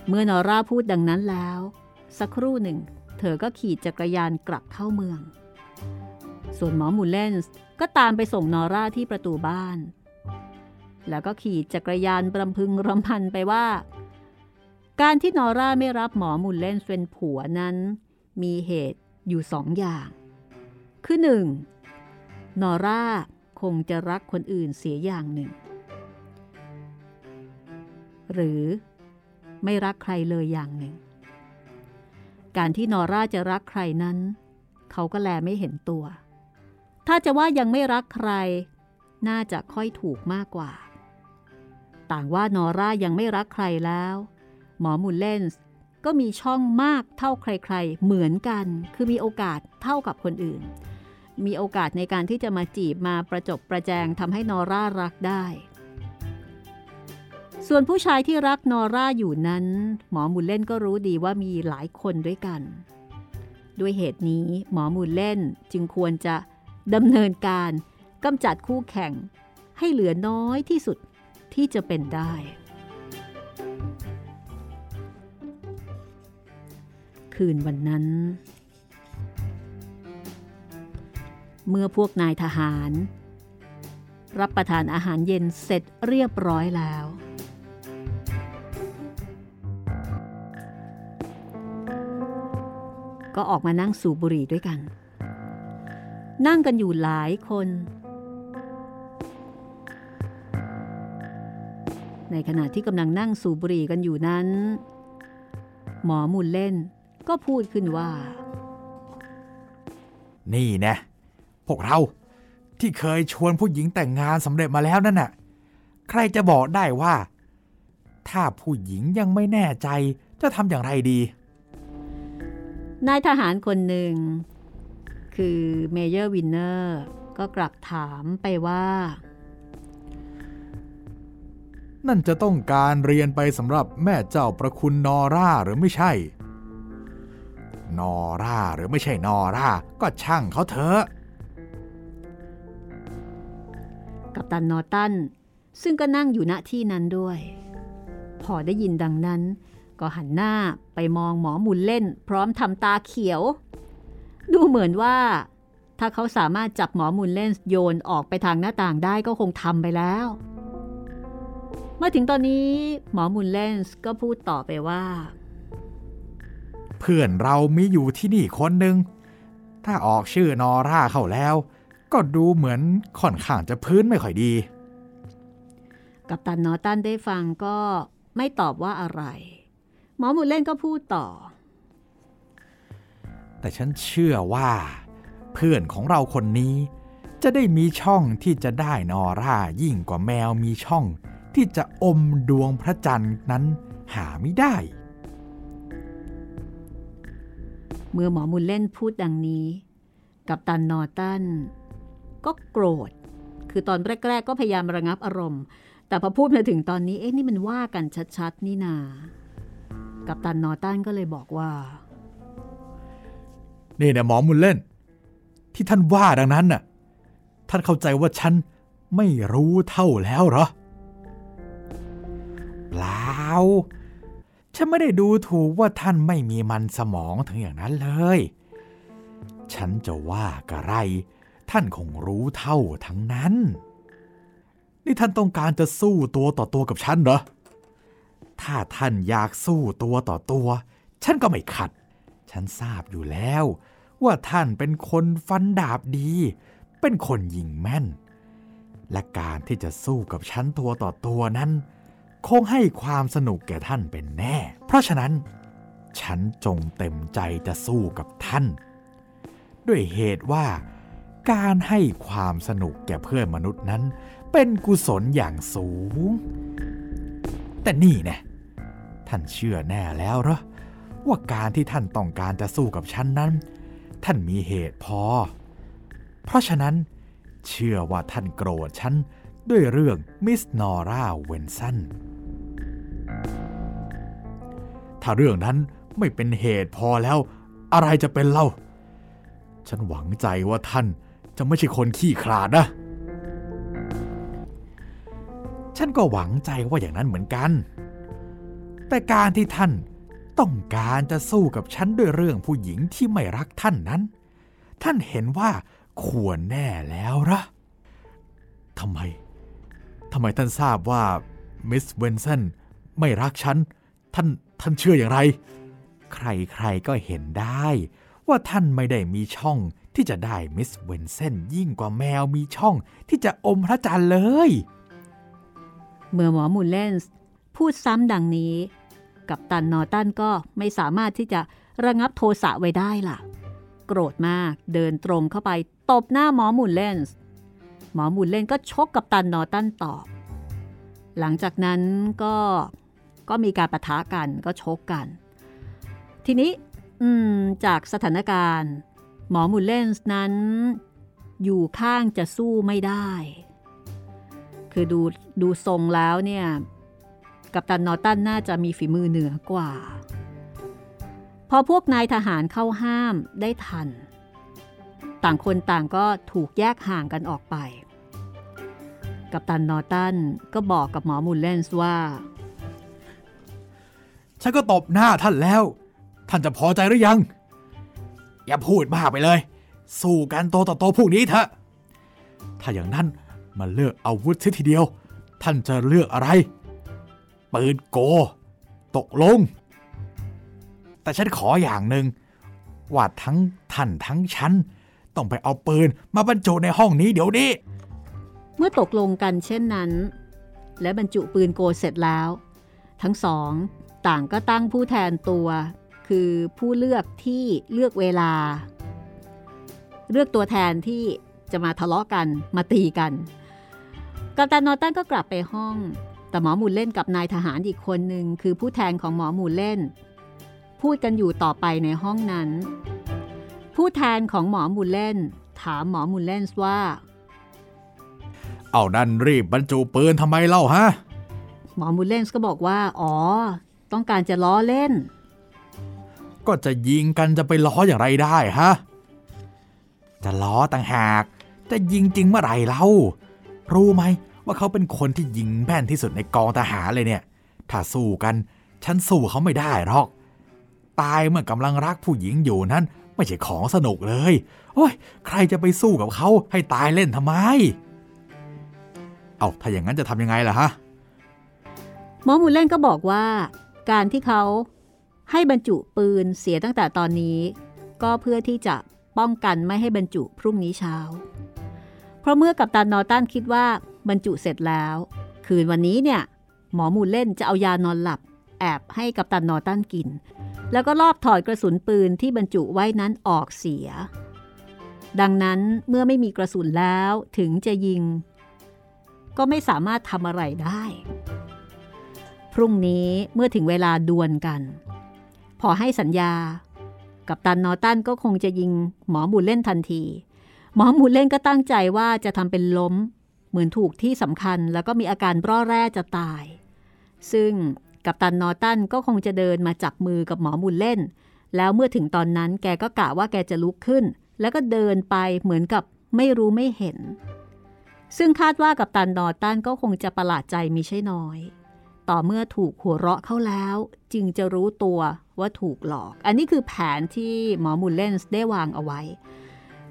เมื่อนอร่าพูดดังนั้นแล้ว สักครู่หนึ่ง เธอก็ขี่จักรยานกลับเข้าเมือง ส่วนหมอมูลเลนส์ ก็ตามไปส่งนอร่าที่ประตูบ้าน แล้วก็ขี่จักรยานรำพึงรำพันไปว่า การที่นอร่าไม่รับหมอมูลเลนเป็นผัวนั้น มีเหตุอยู่สองอย่าง คือหนึ่งนอร่าคงจะรักคนอื่นเสียอย่างหนึ่ง หรือไม่รักใครเลยอย่างหนึ่ง การที่นอร่าจะรักใครนั้น เขาก็แลไม่เห็นตัว ถ้าจะว่ายังไม่รักใคร น่าจะค่อยถูกมากกว่า ต่างว่านอร่ายังไม่รักใครแล้ว หมอมูลเลนส์ก็มีช่องมากเท่าใครๆ เหมือนกัน คือมีโอกาสเท่ากับคนอื่น มีโอกาสในการที่จะมาจีบมาประจบประแจงทำให้นอร่ารักได้ ส่วนผู้ชายที่รักนอร่าอยู่นั้น หมอมูลเล่นก็รู้ดีว่ามีหลายคนด้วยกัน ด้วยเหตุนี้หมอมูลเล่นจึงควรจะ ดำเนินการกำจัดคู่แข่งให้เหลือน้อยที่สุดที่จะเป็นได้ คืนวันนั้น เมื่อพวกนายทหาร รับประทานอาหารเย็นเสร็จเรียบร้อยแล้วก็ออกมานั่งสูบบุหรี่ด้วยกัน นั่งกันอยู่หลายคน ในขณะที่กำลังนั่งสูบบุหรี่กันอยู่นั้น หมอมุลเล่นก็พูดขึ้นว่า นี่นะพวกเราที่เคยชวนผู้หญิงแต่งงานสำเร็จมาแล้วนั่นน่ะ ใครจะบอกได้ว่า ถ้าผู้หญิงยังไม่แน่ใจจะทำอย่างไรดี นายทหารคนหนึ่ง คือ Major วินเนอร์ก็กลับถามไปว่า นั่นจะต้องการเรียนไปสำหรับแม่เจ้าประคุณนอร่าหรือไม่ใช่ นอร่าหรือไม่ใช่นอร่าก็ช่างเขาเถอะกัปตันนอตันซึ่งก็นั่งอยู่ณที่นั้นด้วย พอได้ยินดังนั้น ก็หันหน้าไปมองหมอมุนเล่น พร้อมทำตาเขียว ดูเหมือนว่า ถ้าเขาสามารถจับหมอมุนเล่นโยนออกไปทางหน้าต่างได้ก็คงทำไปแล้ว มาถึงตอนนี้หมอมุนเลนส์ก็พูดต่อไปว่า เพื่อนเรามีอยู่ที่นี่คนหนึ่ง ถ้าออกชื่อนอร่าเข้าแล้ว ก็ดูเหมือนค่อนข้างจะพื้นไม่ค่อยดี กัปตันนอตันได้ฟังก็ไม่ตอบว่าอะไร หมอมุนเล่นก็พูดต่อ แต่ฉันเชื่อว่า เพื่อนของเราคนนี้ จะได้มีช่องที่จะได้นอร่ายิ่งกว่าแมวมีช่อง ที่จะอมดวงพระจันทร์นั้นหาไม่ได้ เมื่อหมอมุนเล่นพูดดังนี้ กัปตันนอตันก็โกรธ คือตอนแรก ๆ ก็พยายามระงับอารมณ์ แต่พอพูดมาถึงตอนนี้เอ๊ะนี่มันว่ากันชัดๆ นี่นา กัปตันนอตันก็เลยบอกว่า นี่นะหมอมุนเล่น ที่ท่านว่าดังนั้นน่ะ ท่านเข้าใจว่าฉันไม่รู้เท่าแล้วเหรอ เปล่า ฉันไม่ได้ดูถูกว่าท่านไม่มีมันสมองถึงอย่างนั้นเลย ฉันจะว่ากะไร ท่านคงรู้เท่าทั้งนั้น นี่ท่านต้องการจะสู้ตัวต่อตัวกับฉันเหรอ ถ้าท่านอยากสู้ตัวต่อตัว ฉันก็ไม่ขัด ฉันทราบอยู่แล้ว ว่าท่านเป็นคนฟันดาบดี เป็นคนยิงแม่น และการที่จะสู้กับฉันตัวต่อตัวนั้น คงให้ความสนุกแก่ท่านเป็นแน่ เพราะฉะนั้น ฉันจงเต็มใจจะสู้กับท่าน ด้วยเหตุว่า การให้ความสนุกแก่เพื่อนมนุษย์นั้น เป็นกุศลอย่างสูง แต่นี่น่ท่านเชื่อแน่แล้วเหรอว่าการที่ท่านต้องการจะสู้กับฉันนั้น ท่านมีเหตุพอ เพราะฉะนั้น เชื่อว่าท่านโกรธฉันด้วยเรื่องมิสนอร่าเวนสันถ้าเรื่องนั้นไม่เป็นเหตุพอแล้ว อะไรจะเป็นเล่า ฉันหวังใจว่าท่านจะไม่ใช่คนขี้ขลาดนะ ฉันก็หวังใจว่าอย่างนั้นเหมือนกัน แต่การที่ท่าน ต้องการจะสู้กับฉันด้วยเรื่องผู้หญิงที่ไม่รักท่านนั้น ท่านเห็นว่าควรแน่แล้วละทำไม ทำไมท่านทราบว่ามิสเวนเซนไม่รักฉัน ท่านท่านเชื่ออย่างไร ใครๆก็เห็นได้ ว่าท่านไม่ได้มีช่องที่จะได้มิสเวนเซนยิ่งกว่าแมวมีช่องที่จะอมพระจันทร์เลย เมื่อหมอมูลเลนส์พูดซ้ำดังนี้ กัปตันนอตันก็ไม่สามารถที่จะระงับโทสะไว้ได้ล่ะ โกรธมากเดินตรงเข้าไปตบหน้าหมอหมูลเลนส์หมอหมูลเลนก็ชกกับตันนอตันตอบ หลังจากนั้นก็ก็มีการประทะกันก็ชกกัน ทีนี้จากสถานการณ์ หมอมูลเลนส์นั้น อยู่ข้างจะสู้ไม่ได้ คือดูดูทรงแล้วเนี่ย กัปตันนอตันน่าจะมีฝีมือเหนือกว่า พอพวกนายทหารเข้าห้ามได้ทัน ต่างคนต่างก็ถูกแยกห่างกันออกไป กัปตันนอตันก็บอกกับหมอมูลเลนส์ว่า ฉันก็ตบหน้าท่านแล้ว ท่านจะพอใจหรือยัง อย่าพูดมากไปเลย สู้กันโตต่อโตพวกนี้เถอะ ถ้าอย่างนั้นมาเลือกอาวุธทีเดียว ท่านจะเลือกอะไร ปืนโก ตกลง แต่ฉันขออย่างหนึ่งว่าทั้งท่านทั้งฉัน ต้องไปเอาปืนมาบรรจุในห้องนี้เดี๋ยวนี้ เมื่อตกลงกันเช่นนั้น และบรรจุปืนโกเสร็จแล้ว ทั้งสองต่างก็ตั้งผู้แทนตัว คือผู้เลือกที่เลือกเวลา เลือกตัวแทนที่จะมาทะเลาะกันมาตีกันกัปตันนอตันก็กลับไปห้อง แต่หมอหมูเล่นกับนายทหารอีกคนหนึ่งคือผู้แทนของหมอหมูเล่น พูดกันอยู่ต่อไปในห้องนั้น ผู้แทนของหมอมูเล่น ถามหมอมูเล่นว่า เอานั่นรีบบรรจุปืนทำไมเล่าฮะหมอมูเล่นก็บอกว่า อ๋อ ต้องการจะล้อเล่น ก็จะยิงกันจะไปล้ออย่างไรได้ฮะ จะล้อต่างหาก จะยิงจริงเมื่อไรเล่า รู้ไหม ว่าเขาเป็นคนที่ยิงแม่นที่สุดในกองทหารเลยเนี่ย ถ้าสู้กัน ฉันสู้เขาไม่ได้หรอก ตายเมื่อกำลังรักผู้หญิงอยู่นั้น ไม่ใช่ของสนุกเลย โอ้ย ใครจะไปสู้กับเขาให้ตายเล่นทำไม เอาถ้าอย่างนั้นจะทำยังไงล่ะฮะ หมอมูเล่นก็บอกว่า การที่เขาให้บรรจุปืนเสียตั้งแต่ตอนนี้ ก็เพื่อที่จะป้องกันไม่ให้บรรจุพรุ่งนี้เช้า เพราะเมื่อกัปตันนอตันคิดว่า บรรจุเสร็จแล้ว คืนวันนี้เนี่ยหมอมูลเล่นจะเอายานอนหลับ แอบให้กัปตันนอตันกิน แล้วก็ลอบถอดกระสุนปืนที่บรรจุไว้นั้นออกเสีย ดังนั้นเมื่อไม่มีกระสุนแล้วถึงจะยิง ก็ไม่สามารถทำอะไรได้ พรุ่งนี้เมื่อถึงเวลาดวลกัน พอให้สัญญา กับตันนอตันก็คงจะยิงหมอมูลเล่นทันที หมอมูลเล่นก็ตั้งใจว่าจะทำเป็นล้ม เหมือนถูกที่สำคัญแล้วก็มีอาการร่อแร่จะตาย ซึ่งกับตันนอตันก็คงจะเดินมาจับมือกับหมอมูลเล่น แล้วเมื่อถึงตอนนั้นแกก็กะว่าแกจะลุกขึ้น แล้วก็เดินไปเหมือนกับไม่รู้ไม่เห็น ซึ่งคาดว่ากับตันนอตันก็คงจะประหลาดใจมีใช่น้อย ต่อเมื่อถูกหัวเราะเข้าแล้ว จึงจะรู้ตัวว่าถูกหลอก อันนี้คือแผนที่หมอมูลเลนส์ได้วางเอาไว้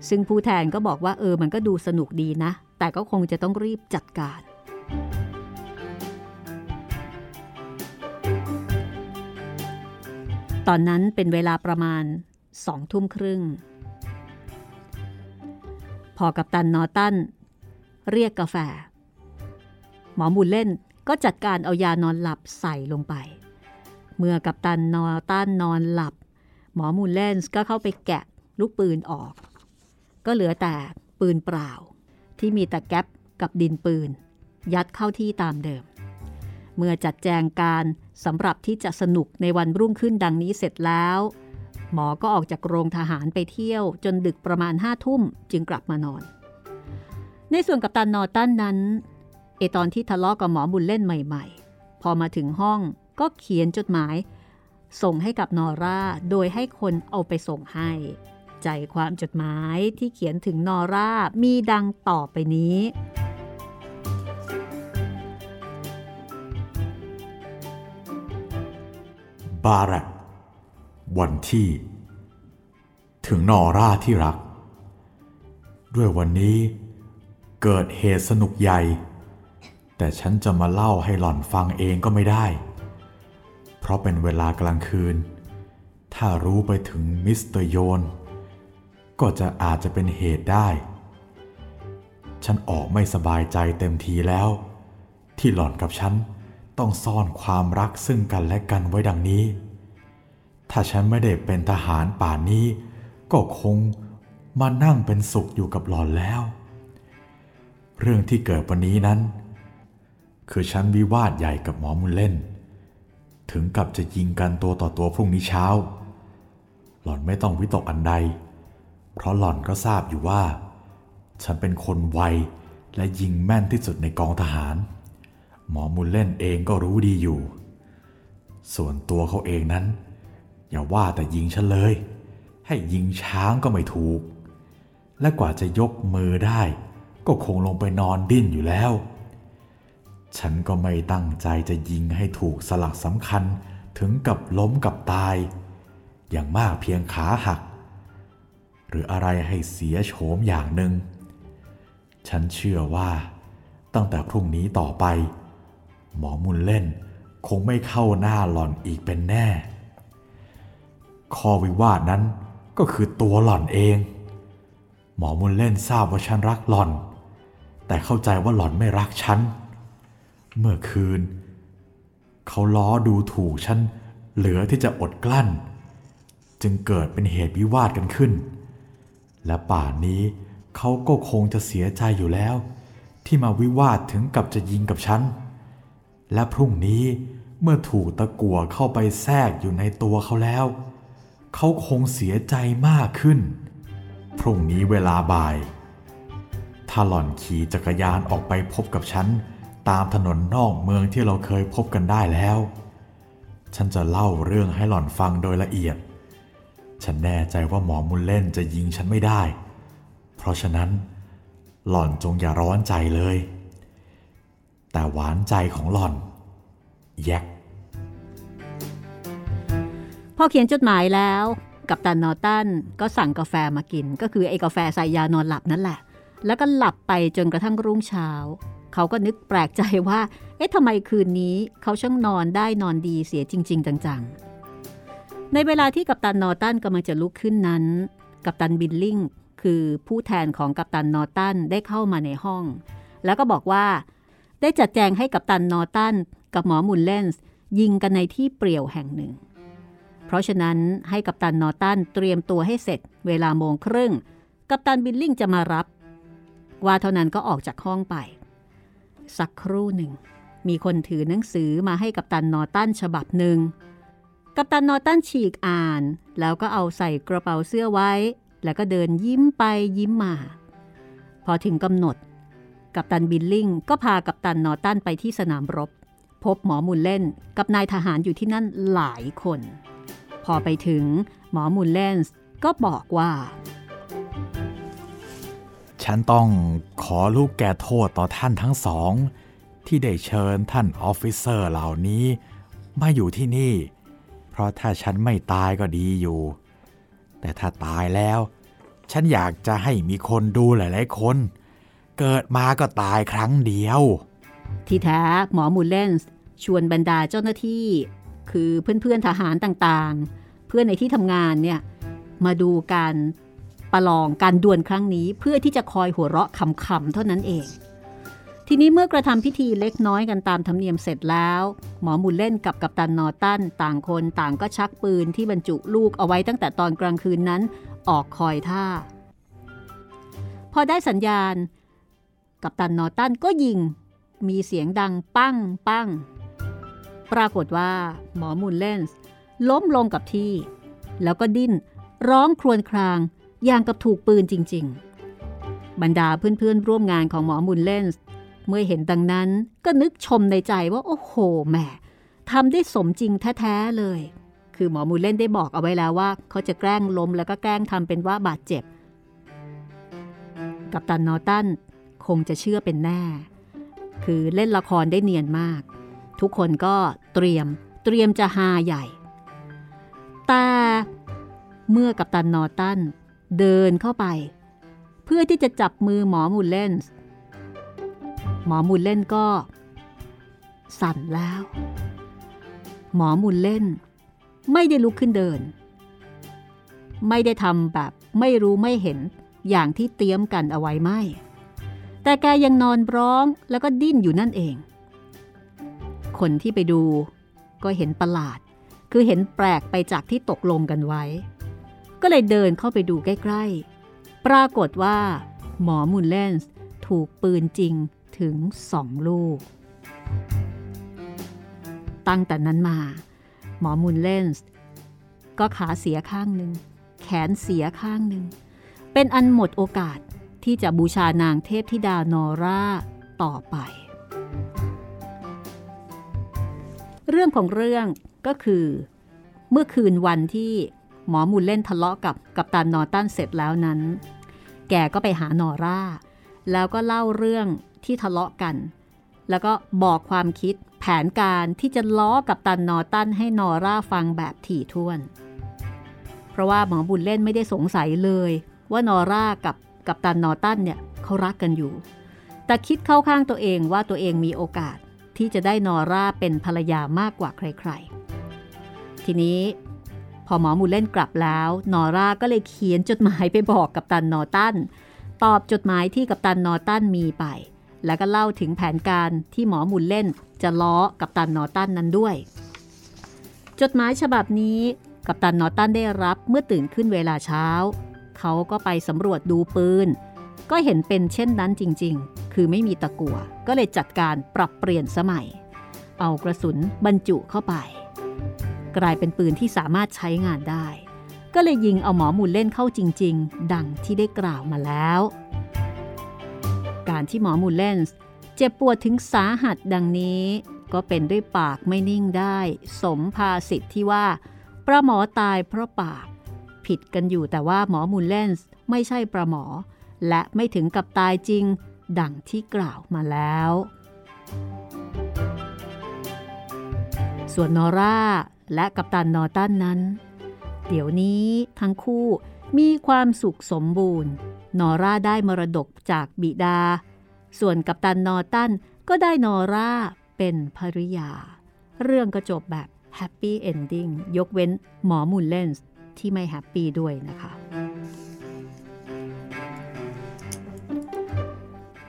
ซึ่งผู้แทนก็บอกว่าเออมันก็ดูสนุกดีนะ แต่ก็คงจะต้องรีบจัดการ ตอนนั้นเป็นเวลาประมาณสองทุ่มครึ่ง พอกับตันนอตันเรียกกาแฟ หมอมูลเล่นก็จัดการเอายานอนหลับใส่ลงไป เมื่อกัปตันนอต้านนอนหลับ หมอมูลเลนก็เข้าไปแกะลูกปืนออก ก็เหลือแต่ปืนเปล่า ที่มีแต่แก๊ปกับดินปืน ยัดเข้าที่ตามเดิม เมื่อจัดแจงการสำหรับที่จะสนุกในวันรุ่งขึ้นดังนี้เสร็จแล้ว หมอก็ออกจากโรงทหารไปเที่ยวจนดึกประมาณห้าทุ่มจึงกลับมานอน ในส่วนกับตันนอตันนั้นเอตอนที่ทะเลาะกับหมอบุญเล่นใหม่ ๆ พอมาถึงห้องก็เขียนจดหมาย ส่งให้กับนอร่าโดยให้คนเอาไปส่งให้ ใจความจดหมายที่เขียนถึงนอร่ามีดังต่อไปนี้ บารักวันที่ ถึงนอร่าที่รัก ด้วยวันนี้เกิดเหตุสนุกใหญ่ แต่ฉันจะมาเล่าให้หล่อนฟังเองก็ไม่ได้ เพราะเป็นเวลากลางคืน ถ้ารู้ไปถึงมิสเตอร์โยน ก็จะอาจจะเป็นเหตุได้ ฉันออกไม่สบายใจเต็มทีแล้ว ที่หล่อนกับฉันต้องซ่อนความรักซึ่งกันและกันไว้ดังนี้ ถ้าฉันไม่ได้เป็นทหารป่านนี้ ก็คงมานั่งเป็นสุขอยู่กับหล่อนแล้ว เรื่องที่เกิดวันนี้นั้น คือฉันวิวาทใหญ่กับหมอมุลเล่น ถึงกับจะยิงกันตัวต่อตัวพรุ่งนี้เช้า หล่อนไม่ต้องวิตกอันใด เพราะหล่อนก็ทราบอยู่ว่า ฉันเป็นคนไวและยิงแม่นที่สุดในกองทหาร หมอมุลเล่นเองก็รู้ดีอยู่ ส่วนตัวเขาเองนั้น อย่าว่าแต่ยิงฉันเลย ให้ยิงช้างก็ไม่ถูก และกว่าจะยกมือได้ ก็คงลงไปนอนดิ้นอยู่แล้ว ฉันก็ไม่ตั้งใจจะยิงให้ถูกสลักสำคัญถึงกับล้มกับตาย อย่างมากเพียงขาหัก หรืออะไรให้เสียโฉมอย่างหนึ่ง ฉันเชื่อว่าตั้งแต่พรุ่งนี้ต่อไป หมอมุนเล่นคงไม่เข้าหน้าหล่อนอีกเป็นแน่ ข้อวิวาทนั้นก็คือตัวหล่อนเอง หมอมุนเล่นทราบว่าฉันรักหล่อน แต่เข้าใจว่าหล่อนไม่รักฉัน เมื่อคืน เขาล้อดูถูกฉันเหลือที่จะอดกลั้น จึงเกิดเป็นเหตุวิวาทกันขึ้น และป่านนี้เขาก็คงจะเสียใจอยู่แล้ว ที่มาวิวาทถึงกับจะยิงกับฉัน และพรุ่งนี้เมื่อถูกตะกั่วเข้าไปแทรกอยู่ในตัวเขาแล้ว เขาคงเสียใจมากขึ้น พรุ่งนี้เวลาบ่ายถ้าหล่อนขี่จักรยานออกไปพบกับฉัน ตามถนนนอกเมืองที่เราเคยพบกันได้แล้ว ฉันจะเล่าเรื่องให้หล่อนฟังโดยละเอียด ฉันแน่ใจว่าหมอมุลเล่นจะยิงฉันไม่ได้ เพราะฉะนั้นหล่อนจงอย่าร้อนใจเลย แต่หวานใจของหล่อน แยกพอเขียนจดหมายแล้วกับตันนอตันก็สั่งกาแฟมากิน ก็คือไอ้กาแฟใส่ยานอนหลับนั่นแหละ แล้วก็หลับไปจนกระทั่งรุ่งเช้า เขาก็นึกแปลกใจว่า เอ๊ะทำไมคืนนี้เขาช่างนอนได้นอนดีเสียจริง ๆ จังๆ ในเวลาที่กัปตันนอตันกำลังจะลุกขึ้นนั้น กัปตันบิลลิงคือผู้แทนของกัปตันนอตันได้เข้ามาในห้อง แล้วก็บอกว่า ได้จัดแจงให้กัปตันนอตันกับหมอมุนเลนส์ยิงกันในที่เปลี่ยวแห่งหนึ่ง เพราะฉะนั้นให้กัปตันนอตันเตรียมตัวให้เสร็จ เวลาโมงครึ่ง กัปตันบิลลิงจะมารับ ว่าเท่านั้นก็ออกจากห้องไป สักครู่หนึ่ง มีคนถือหนังสือมาให้กัปตันนอตันฉบับหนึ่ง กัปตันนอตันฉีกอ่าน แล้วก็เอาใส่กระเป๋าเสื้อไว้ แล้วก็เดินยิ้มไปยิ้มมา พอถึงกำหนด กัปตันบิลลิงก็พากัปตันนอตันไปที่สนามรบ พบหมอมุลเล่นกับนายทหารอยู่ที่นั่นหลายคน พอไปถึงหมอมุลเลนก็บอกว่า ฉันต้องขอลุแก่โทษต่อท่านทั้งสอง ที่ได้เชิญท่าน officer เหล่านี้ มาอยู่ที่นี่ เพราะถ้าฉันไม่ตายก็ดีอยู่ แต่ถ้าตายแล้ว ฉันอยากจะให้มีคนดูหลาย ๆ คน เกิดมาก็ตายครั้งเดียว ที่แท้หมอมูลเลนส์ชวนบรรดาเจ้าหน้าที่ คือเพื่อน ๆ ทหารต่าง ๆ เพื่อนในที่ทำงานเนี่ยมาดูการประลองการดวลครั้งนี้เพื่อที่จะคอยหัวเราะขำๆเท่านั้นเอง ทีนี้เมื่อกระทำพิธีเล็กน้อยกันตามธรรมเนียมเสร็จแล้ว หมอหมูลเล่นกับกัปตันนอตันต่างคนต่างก็ชักปืนที่บรรจุลูกเอาไว้ตั้งแต่ตอนกลางคืนนั้น ออกคอยท่า พอได้สัญญาณ กัปตันนอตันก็ยิง มีเสียงดังปั้งปั้งปรากฏว่า หมอมูลเลนส์ล้มลงกับที่ แล้วก็ดิ้น ร้องครวญครางอย่างกับถูกปืนจริง ๆ บรรดาเพื่อนๆร่วมงานของหมอมูลเลนส์ เมื่อเห็นดังนั้นก็นึกชมในใจว่าโอ้โหแหมทำได้สมจริงแท้ๆเลย คือหมอมูลเล่นได้บอกเอาไว้แล้วว่า เขาจะแกล้งล้มแล้วก็แกล้งทำเป็นว่าบาดเจ็บ กับตันนอตันคงจะเชื่อเป็นแน่ คือเล่นละครได้เนียนมาก ทุกคนก็เตรียมเตรียมจะฮาใหญ่ แต่เมื่อกับตันนอตันเดินเข้าไป เพื่อที่จะจับมือหมอมูลเลนส์ หมอมูลเล่นก็ สั่นแล้ว หมอมูลเล่น ไม่ได้ลุกขึ้นเดิน ไม่ได้ทำแบบไม่รู้ไม่เห็นอย่างที่เตรียมกันเอาไว้ไม่ แต่แกยังนอนร้องแล้วก็ดิ้นอยู่นั่นเอง คนที่ไปดูก็เห็นประหลาด คือเห็นแปลกไปจากที่ตกลงกันไว้ ก็เลยเดินเข้าไปดูใกล้ ๆ ปรากฏว่า หมอมูลเลนส์ถูกปืนจริง ถึงสองลูก ตั้งแต่นั้นมา หมอมูลเลนส์ก็ขาเสียข้างหนึ่ง แขนเสียข้างหนึ่ง เป็นอันหมดโอกาสที่จะบูชานางเทพธิดานอร่าต่อไป เรื่องของเรื่องก็คือ เมื่อคืนวันที่หมอมูลเล่นทะเลาะกับกับตันนอตันเสร็จแล้วนั้น แกก็ไปหานอร่า แล้วก็เล่าเรื่อง ที่ทะเลาะกัน แล้วก็บอกความคิดแผนการที่จะล้อกับตันนอตันให้นอร่าฟังแบบถี่ถ้วน เพราะว่าหมอบุญเล่นไม่ได้สงสัยเลย ว่านอร่ากับกับตันนอตันเนี่ยเขารักกันอยู่ แต่คิดเข้าข้างตัวเองว่าตัวเองมีโอกาสที่จะได้นอร่าเป็นภรรยามากกว่าใครๆ ทีนี้พอหมอมูลเล่นกลับแล้ว นอร่าก็เลยเขียนจดหมายไปบอกกับตันนอตัน ตอบจดหมายที่กับตันนอตันมีไป แล้วก็เล่าถึงแผนการที่หมอหมูลเล่นจะล้อกับตันนอตันนั้นด้วย จดหมายฉบับนี้กับตันนอตันได้รับเมื่อตื่นขึ้นเวลาเช้า เขาก็ไปสำรวจดูปืน ก็เห็นเป็นเช่นนั้นจริงๆ คือไม่มีตะกั่วก็เลยจัดการปรับเปลี่ยนสมัย เอากระสุนบรรจุเข้าไป กลายเป็นปืนที่สามารถใช้งานได้ ก็เลยยิงเอาหมอหมูลเล่นเข้าจริง ๆ ดังที่ได้กล่าวมาแล้ว การที่หมอมูลเล่นเจ็บปวดถึงสาหัสดังนี้ ก็เป็นด้วยปากไม่นิ่งได้ สมภาษิตที่ว่าประหมอตายเพราะปาก ผิดกันอยู่แต่ว่าหมอมูลเลนส์ไม่ใช่ประหมอ และไม่ถึงกับตายจริง ดังที่กล่าวมาแล้ว ส่วนนอร่าและกัปตันนอตันนั้น เดี๋ยวนี้ทั้งคู่มีความสุขสมบูรณ์ นอร่าได้มรดกจากบิดา ส่วนกัปตันนอตันก็ได้นอร่าเป็นภริยา เรื่องก็จบแบบ happy ending ยกเว้นหมอมูลเลนส์ที่ไม่ happy ด้วยนะคะ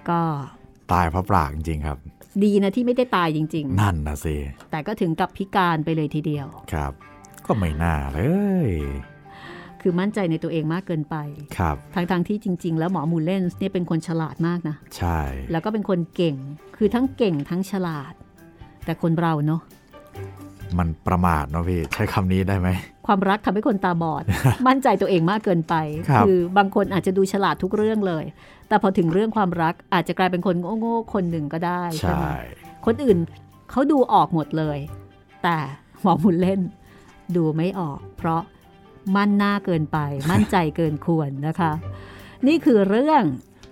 ก็ตายเพราะปากจริงๆครับ ดีนะที่ไม่ได้ตายจริงนั่นนะสิๆแต่ก็ถึงกับพิการไปเลยทีเดียว ครับ ก็ไม่น่าเลย คือมั่นใจในตัวเองมากเกินไปครับทั้งๆที่จริง ๆ แล้วหมอมูลเลนส์เนี่ยเป็นคนฉลาดมากนะ ใช่ แล้วก็เป็นคนเก่ง คือทั้งเก่งทั้งฉลาด แต่คนเราเนาะ มันประมาทเนาะพี่ใช้คำนี้ได้ไหม ความรักทำให้คนตาบอด มั่นใจตัวเองมากเกินไปครับอบางคนอาจจะดูฉลาดทุกเรื่องเลย แต่พอถึงเรื่องความรักอาจจะกลายเป็นคนโง่ๆคนหนึ่งก็ได้ ใช่ไหมใช่คนอื่นเขาดูออกหมดเลย แต่หมอมุนเล่นดูไม่ออก เพราะ มั่นหน้าเกินไป มั่นใจเกินควรนะคะ นี่คือเรื่อง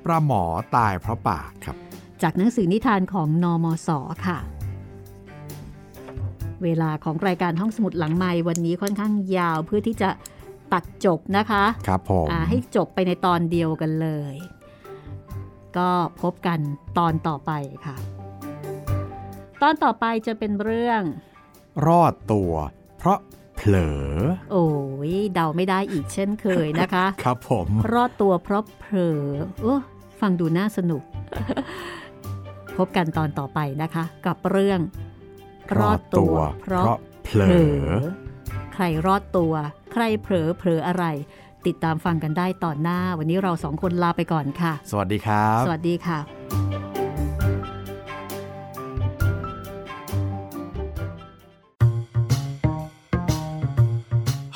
ประหมอตายเพราะปากครับ จากหนังสือนิทานของนอมศค่ะ เวลาของรายการห้องสมุดหลังไม้วันนี้ค่อนข้างยาวเพื่อที่จะตัดจบนะคะครับผมอ่าให้จบไปในตอนเดียวกันเลย ก็พบกันตอนต่อไปค่ะ ตอนต่อไปจะเป็นเรื่อง รอดตัว เพราะ เผลอ โอ้ยเดาไม่ได้อีกเช่นเคยนะคะ ครับผม รอดตัวเพราะเผลอโอ้ฟังดูน่าสนุก พบกันตอนต่อไปนะคะ กับเรื่อง รอดตัวเพราะเผลเผลออใครรอดตัว ใครเผลอเผลออะไร ติดตามฟังกันได้ตอนหน้า วันนี้เราสองคนลาไปก่อนค่ะ สวัสดีครับ สวัสดีค่ะ